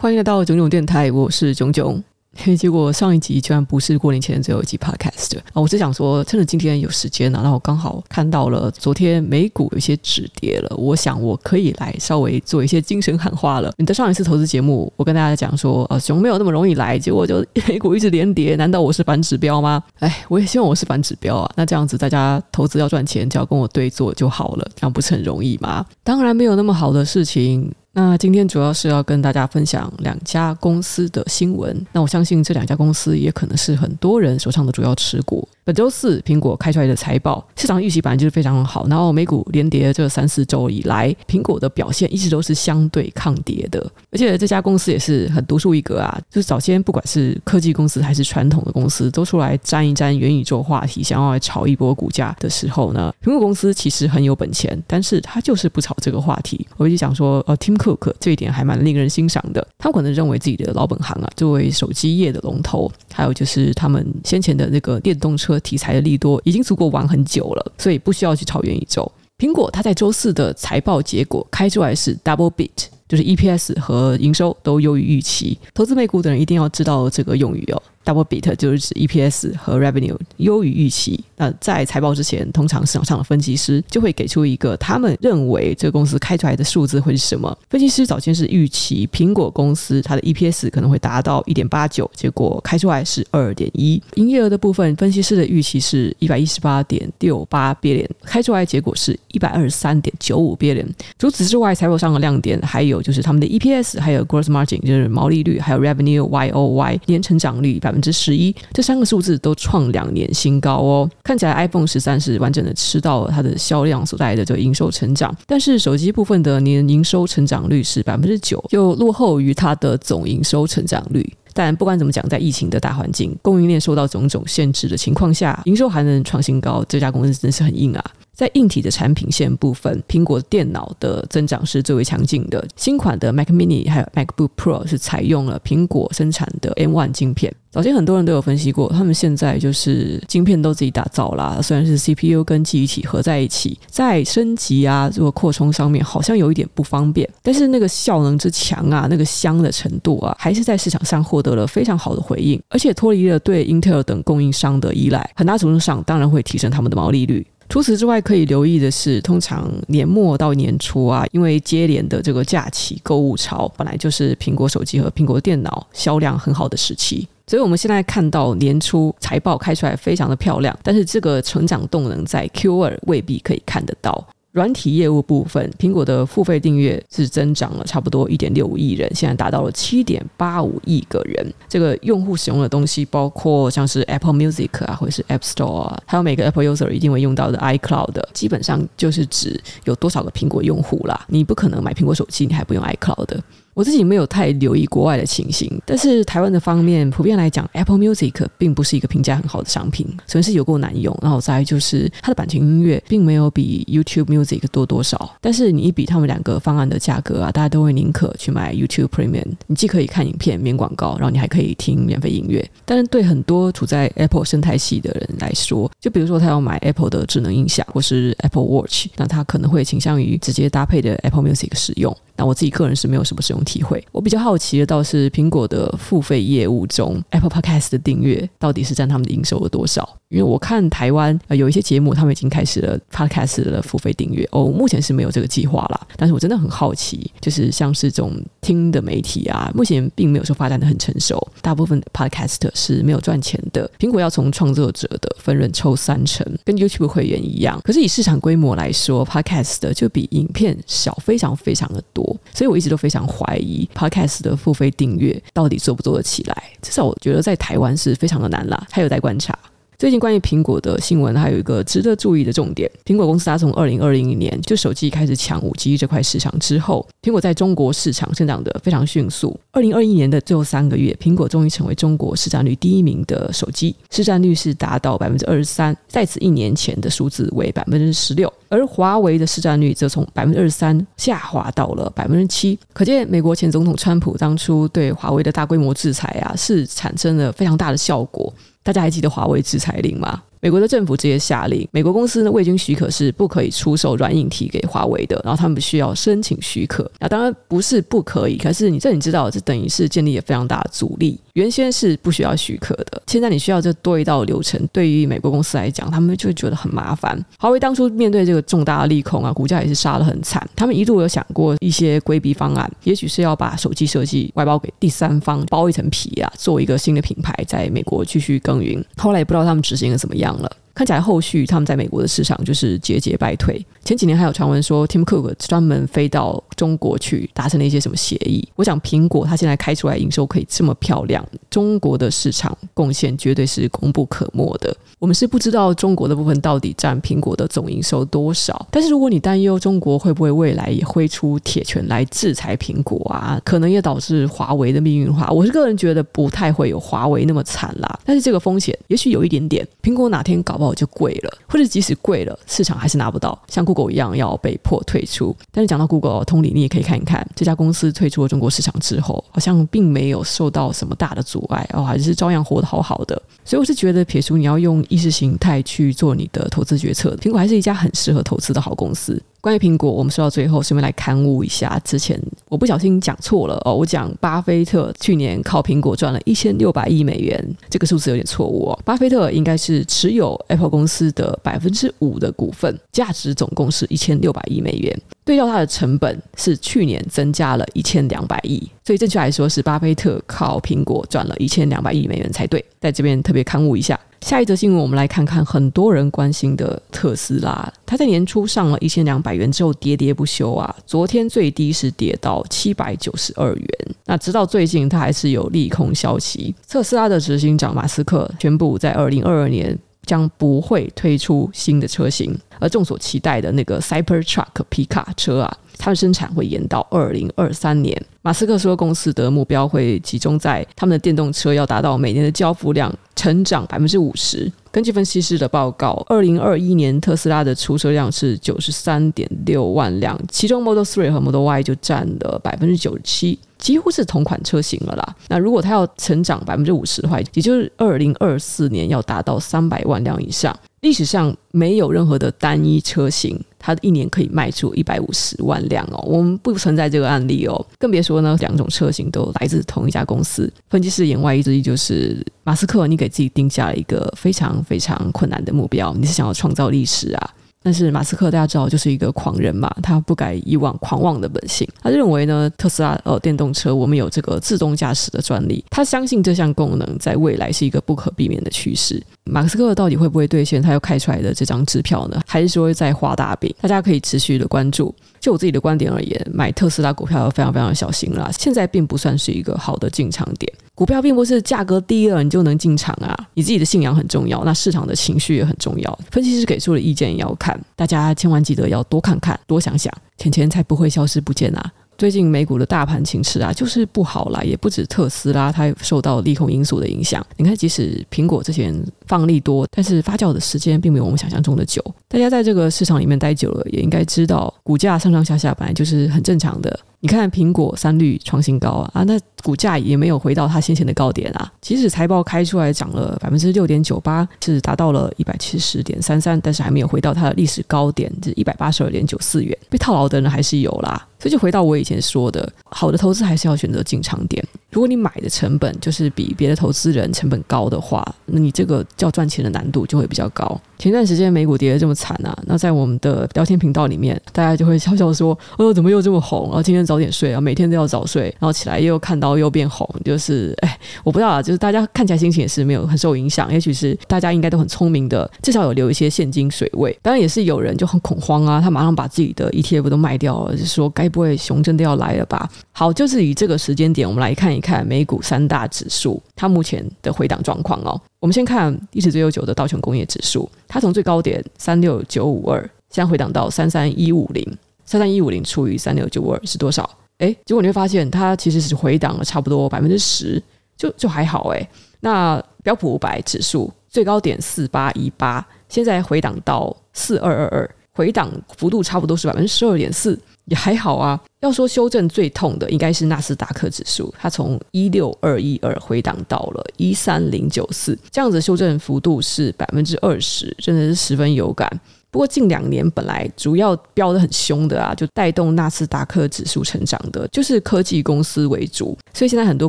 欢迎来到冏冏电台，我是冏冏。嘿，结果上一集居然不是过年前最后一集 podcast 啊！我只想说，趁着今天有时间呢，然后我刚好看到了昨天美股有些止跌了，我想我可以来稍微做一些精神喊话了。你在上一次投资节目，我跟大家讲说，啊，熊没有那么容易来，结果就 美股一直连跌，难道我是反指标吗？哎，我也希望我是反指标啊！那这样子大家投资要赚钱，只要跟我对做就好了，这样不是很容易吗？当然没有那么好的事情。那今天主要是要跟大家分享两家公司的新闻。那我相信这两家公司也可能是很多人手上的主要持股。本周四，苹果开出来的财报，市场预期本来就是非常好。然后美股连跌这三四周以来，苹果的表现一直都是相对抗跌的。而且这家公司也是很独树一格啊，就是早先不管是科技公司还是传统的公司，都出来沾一沾元宇宙话题，想要来炒一波股价的时候呢，苹果公司其实很有本钱，但是他就是不炒这个话题。我就想说，呃，Tim Cook 这一点还蛮令人欣赏的。他可能认为自己的老本行啊，作为手机业的龙头，还有就是他们先前的那个电动车题材的利多，已经足够玩很久了，所以不需要去炒元宇宙。苹果它在周四的财报结果开出来是 double beat，就是 EPS 和营收都优于预期。投资美股的人一定要知道这个用语哦。Double beat 就是指 EPS 和 Revenue 优于预期。那在财报之前，通常市场上的分析师就会给出一个他们认为这个公司开出来的数字会是什么。分析师早先是预期苹果公司它的 EPS 可能会达到一点八九，结果开出来是二点一。营业额的部分，分析师的预期是一百一十八点六八 billion，开出来结果是一百二十三点九五 billion。除此之外，财报上的亮点还有就是他们的 EPS，还有 Gross Margin 就是毛利率，还有 Revenue YOY 年成长率百分。分之十一，这三个数字都创两年新高哦。看起来 iPhone 十三是完整的吃到了它的销量所带来的这个营收成长，但是手机部分的年营收成长率是百分之九，又落后于它的总营收成长率。但不管怎么讲，在疫情的大环境、供应链受到种种限制的情况下，营收还能创新高，这家公司真是很硬啊。在硬体的产品线部分，苹果电脑的增长是最为强劲的。新款的 Mac Mini 还有 MacBook Pro 是采用了苹果生产的 M1 晶片。早前很多人都有分析过，他们现在就是晶片都自己打造啦，虽然是 CPU 跟记忆体合在一起，在升级啊，如果扩充上面好像有一点不方便，但是那个效能之强啊，那个香的程度啊，还是在市场上获得了非常好的回应，而且脱离了对 Intel 等供应商的依赖，很大程度上当然会提升他们的毛利率。除此之外，可以留意的是，通常年末到年初啊，因为接连的这个假期购物潮，本来就是苹果手机和苹果电脑销量很好的时期。所以，我们现在看到年初财报开出来非常的漂亮，但是这个成长动能在 Q 二未必可以看得到。软体业务部分，苹果的付费订阅是增长了差不多一点六五亿人，现在达到了七点八五亿个人。这个用户使用的东西包括像是 Apple Music 啊，或者是 App Store 啊，还有每个 Apple User 一定会用到的 iCloud，基本上就是指有多少个苹果用户啦。你不可能买苹果手机，你还不用 iCloud。我自己没有太留意国外的情形，但是台湾的方面普遍来讲，Apple Music 并不是一个评价很好的商品，首先是有够难用，然后再就是它的版权音乐并没有比 YouTube Music 多多少。但是你一比他们两个方案的价格啊，大家都会宁可去买 YouTube Premium，你既可以看影片免广告，然后你还可以听免费音乐。但是对很多处在 Apple 生态系的人来说，就比如说他要买 Apple 的智能音响或是 Apple Watch，那他可能会倾向于直接搭配的 Apple Music 使用。那我自己个人是没有什么使用体会。我比较好奇的倒是苹果的付费业务中，Apple Podcast 的订阅到底是占他们的营收的多少？因为我看台湾呃有一些节目，他们已经开始了 Podcast 的付费订阅。哦，目前是没有这个计划啦。但是我真的很好奇，就是像是这种听的媒体啊，目前并没有说发展的很成熟，大部分 Podcast 是没有赚钱的。苹果要从创作者的分润抽三成，跟 YouTube 会员一样。可是以市场规模来说，Podcast 就比影片小非常非常的多。所以我一直都非常怀疑 Podcast 的付费订阅到底做不做得起来。至少我觉得在台湾是非常的难啦，还有待观察。最近关于苹果的新闻，还有一个值得注意的重点：苹果公司它从二零二零年就手机开始抢五 G 这块市场之后，苹果在中国市场增长得非常迅速。二零二一年的最后三个月，苹果终于成为中国市占率第一名的手机，市占率是达到百分之二十三，在此一年前的数字为百分之十六。而华为的市占率则从百分之二十三下滑到了百分之七，可见美国前总统川普当初对华为的大规模制裁啊，是产生了非常大的效果。大家还记得华为制裁令吗？美国的政府直接下令，美国公司呢未经许可是不可以出售软硬体给华为的，然后他们需要申请许可。那当然不是不可以，可是你这你知道，这等于是建立了非常大的阻力。原先是不需要许可的，现在你需要这多一道流程，对于美国公司来讲，他们就觉得很麻烦。华为当初面对这个重大的利空啊，股价也是杀得很惨。他们一度有想过一些规避方案，也许是要把手机设计外包给第三方，包一层皮啊，做一个新的品牌，在美国继续耕耘。后来也不知道他们执行的怎么样了。看起来后续他们在美国的市场就是节节败退。前几年还有传闻说，Tim Cook 专门飞到中国去达成了一些什么协议。我想苹果它现在开出来营收可以这么漂亮，中国的市场贡献绝对是功不可没的。我们是不知道中国的部分到底占苹果的总营收多少，但是如果你担忧中国会不会未来也挥出铁拳来制裁苹果啊，可能也导致华为的命运的话，我是个人觉得不太会有华为那么惨啦。但是这个风险也许有一点点，苹果哪天搞不好。就贵了，或者即使贵了，市场还是拿不到，像 Google 一样要被迫退出。但是讲到 Google 通理，你也可以看一看这家公司退出了中国市场之后，好像并没有受到什么大的阻碍哦，还是照样活得好好的。所以我是觉得，撇除你要用意识形态去做你的投资决策，苹果还是一家很适合投资的好公司。关于苹果，我们说到最后，顺便来勘误一下。之前我不小心讲错了哦，我讲巴菲特去年靠苹果赚了一千六百亿美元，这个数字有点错误哦。巴菲特应该是持有 Apple 公司的百分之五的股份，价值总共是一千六百亿美元。对照它的成本是去年增加了一千两百亿，所以正确来说是巴菲特靠苹果赚了一千两百亿美元才对。在这边特别勘误一下。下一则新闻，我们来看看很多人关心的特斯拉。它在年初上了一千两百元之后，跌跌不休啊。昨天最低是跌到七百九十二元。那直到最近，它还是有利空消息。特斯拉的执行长马斯克宣布，在二零二二年将不会推出新的车型，而众所期待的那个 Cybertruck 皮卡车啊。它的生产会延到二零二三年。马斯克说，公司的目标会集中在他们的电动车要达到每年的交付量成长百分之五十。根据分析师的报告，二零二一年特斯拉的出车量是九十三点六万辆，其中 Model Three 和 Model Y 就占了百分之九十七，几乎是同款车型了啦。那如果它要成长百分之五十的话，也就是二零二四年要达到三百万辆以上。历史上没有任何的单一车型，它一年可以卖出一百五十万辆哦。我们不存在这个案例哦，更别说呢，两种车型都来自同一家公司。分析师言外之意就是，马斯克，你给自己定下了一个非常非常困难的目标，你是想要创造历史啊。但是马斯克大家知道就是一个狂人嘛，他不改以往狂妄的本性。他认为呢，特斯拉呃电动车我们有这个自动驾驶的专利，他相信这项功能在未来是一个不可避免的趋势。马斯克到底会不会兑现他要开出来的这张支票呢？还是说在画大饼？大家可以持续的关注。就我自己的观点而言，买特斯拉股票要非常非常小心啦。现在并不算是一个好的进场点。股票并不是价格低了你就能进场啊，你自己的信仰很重要，那市场的情绪也很重要。分析师给出的意见也要看，大家千万记得要多看看、多想想，钱钱才不会消失不见啊。最近美股的大盘情势啊，就是不好啦，也不止特斯拉，它受到利空因素的影响。你看，即使苹果之前放利多，但是发酵的时间并没有我们想象中的久。大家在这个市场里面待久了，也应该知道，股价上上下下本来就是很正常的。你看苹果三率创新高啊，啊，那股价也没有回到它先前的高点啊。即使财报开出来涨了百分之六点九八，是达到了一百七十点三三，但是还没有回到它的历史高点，是一百八十二点九四元。被套牢的人还是有啦。所以就回到我以前说的，好的投资还是要选择进场点。如果你买的成本就是比别的投资人成本高的话，那你这个叫赚钱的难度就会比较高。前段时间美股跌得这么惨啊，那在我们的聊天频道里面，大家就会笑笑说：“哦，怎么又这么红？然后今天早点睡啊，每天都要早睡，然后起来又看到又变红，就是哎，我不知道啊，就是大家看起来心情也是没有很受影响。也许是大家应该都很聪明的，至少有留一些现金水位。当然也是有人就很恐慌啊，他马上把自己的 ETF 都卖掉了，就说该不会熊真的要来了吧？好，就是以这个时间点，我们来看一看美股三大指数它目前的回档状况哦。我们先看历史最悠久的道琼工业指数，它从最高点三六九五二，现在回档到三三一五零，三三一五零除以三六九五二是多少？诶，结果你会发现它其实是回档了差不多百分之十，就就还好诶。那标普五百指数最高点四八一八，现在回档到四二二二，回档幅度差不多是百分之十二点四，也还好啊。要说修正最痛的，应该是纳斯达克指数，它从一六二一二回档到了一三零九四，这样子修正幅度是百分之二十，真的是十分有感。不过近两年本来主要飙得很凶的啊，就带动纳斯达克指数成长的，就是科技公司为主，所以现在很多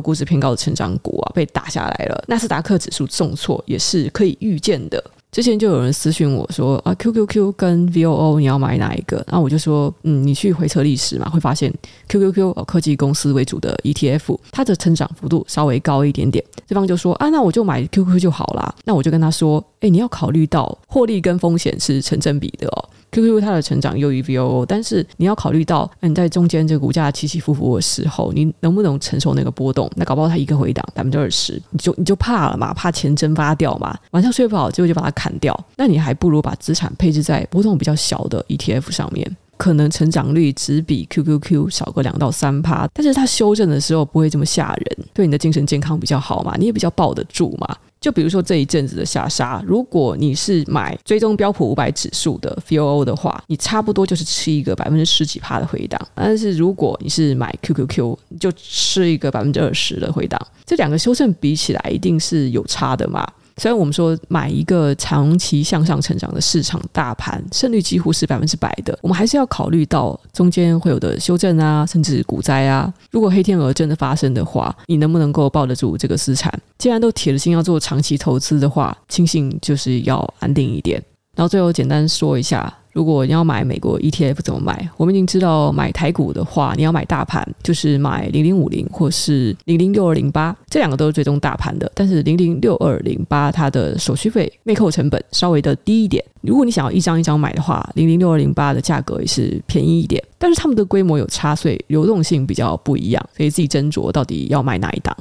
估值偏高的成长股啊被打下来了，纳斯达克指数重挫也是可以预见的。之前就有人私讯我说啊，QQQ 跟 VOO 你要买哪一个？然后我就说，嗯，你去回测历史嘛，会发现 QQQ 哦，科技公司为主的 ETF，它的成长幅度稍微高一点点。对方就说啊，那我就买 QQQ 就好啦。那我就跟他说，哎，你要考虑到获利跟风险是成正比的哦。QQQ 它的成长优于 VOO，但是你要考虑到，你在中间这个股价起起伏伏的时候，你能不能承受那个波动？那搞不好它一个回档百分之二十，你就你就怕了嘛，怕钱蒸发掉嘛，晚上睡不好，结果就把它砍掉。那你还不如把资产配置在波动比较小的 ETF 上面，可能成长率只比 QQQ 少个两到三趴，但是它修正的时候不会这么吓人，对你的精神健康比较好嘛，你也比较抱得住嘛。就比如说这一阵子的下杀，如果你是买追踪标普五百指数的 VOO 的话，你差不多就是吃一个百分之十几趴的回档。但是如果你是买 QQQ，你就吃一个百分之二十的回档。这两个修正比起来，一定是有差的嘛。虽然我们说买一个长期向上成长的市场大盘胜率几乎是百分之百的，我们还是要考虑到中间会有的修正啊，甚至股灾啊。如果黑天鹅真的发生的话，你能不能够抱得住这个资产？既然都铁了心要做长期投资的话，庆幸就是要安定一点。然后最后简单说一下。如果你要买美国 ETF 怎么买？我们已经知道买台股的话，你要买大盘，就是买零零五零或是零零六二零八，这两个都是追踪大盘的。但是零零六二零八它的手续费内扣成本稍微的低一点。如果你想要一张一张买的话，零零六二零八的价格也是便宜一点。但是它们的规模有差，所以流动性比较不一样，可以自己斟酌到底要买哪一档。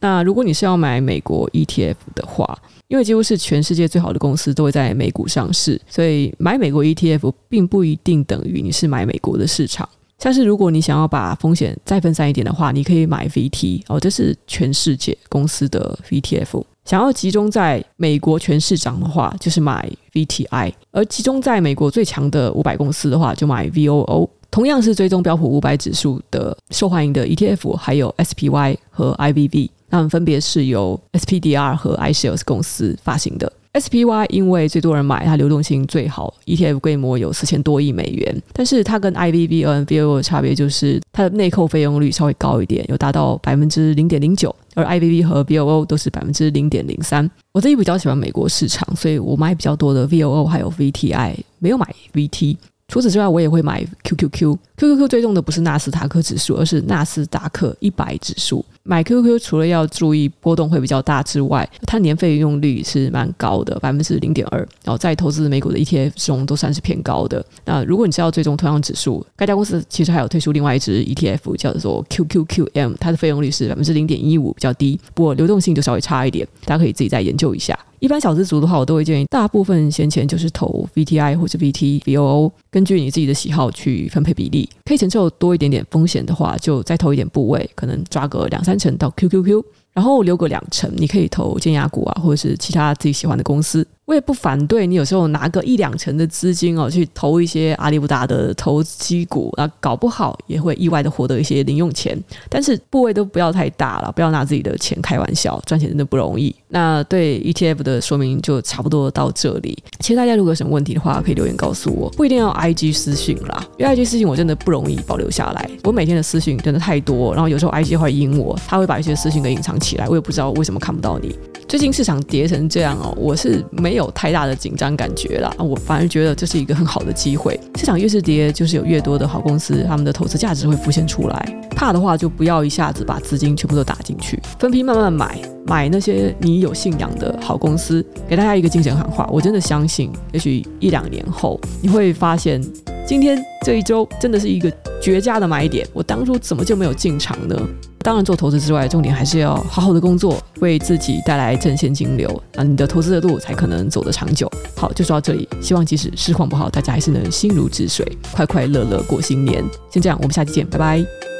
那如果你是要买美国 ETF 的话，因为几乎是全世界最好的公司都会在美股上市，所以买美国 ETF 并不一定等于你是买美国的市场。像是如果你想要把风险再分散一点的话，你可以买 VT 哦，这是全世界公司的 VTF。想要集中在美国全市涨的话，就是买 VTI；而集中在美国最强的五百公司的话，就买 VOO。同样是追踪标普五百指数的受欢迎的 ETF，还有 SPY 和 IVV。它们分别是由 SPDR 和 iShares 公司发行的。SPY 因为最多人买，它流动性最好，ETF 规模有四千多亿美元。但是它跟 IVV 和 VOO 的差别就是它的内扣费用率稍微高一点，有达到百分之零点零九，而 IVV 和 VOO 都是百分之零点零三。我自己比较喜欢美国市场，所以我买比较多的 VOO 还有 VTI，没有买 VT。除此之外，我也会买 QQQ。QQQ 追踪的不是纳斯达克指数，而是纳斯达克一百指数。买 QQQ 除了要注意波动会比较大之外，它年费用率是蛮高的，百分之零点二。然后在投资美股的 ETF 中都算是偏高的。那如果你是要追踪同样指数，该家公司其实还有推出另外一支 ETF 叫做 QQQM，它的费用率是百分之零点一五，比较低，不过流动性就稍微差一点。大家可以自己再研究一下。一般小资族的话，我都会建议大部分闲钱就是投 VTI 或者 VT、VOO，根据你自己的喜好去分配比例。可以承受多一点点风险的话，就再投一点部位，可能抓个两三成到 QQQ，然后留个两成，你可以投尖牙股啊，或者是其他自己喜欢的公司。我也不反对你有时候拿个一两成的资金哦，去投一些阿里不达的投机股，那搞不好也会意外的获得一些零用钱。但是部位都不要太大了，不要拿自己的钱开玩笑，赚钱真的不容易。那对 ETF 的说明就差不多到这里。其实大家如果有什么问题的话，可以留言告诉我，不一定要 IG 私讯啦，因为 IG 私讯我真的不容易保留下来。我每天的私讯真的太多，然后有时候 IG 会阴我，他会把一些私讯给隐藏起来，我也不知道为什么看不到你。最近市场跌成这样哦，我是没没有太大的紧张感觉啦，我反而觉得这是一个很好的机会。市场越是跌，就是有越多的好公司，他们的投资价值会浮现出来。怕的话，就不要一下子把资金全部都打进去，分批慢慢买，买那些你有信仰的好公司。给大家一个精神喊话，我真的相信，也许一两年后你会发现，今天这一周真的是一个绝佳的买点。我当初怎么就没有进场呢？当然，做投资之外，重点还是要好好的工作，为自己带来正现金流，啊你的投资的路才可能走得长久。好，就说到这里，希望即使市况不好，大家还是能心如止水，快快乐乐过新年。先这样，我们下期见，拜拜。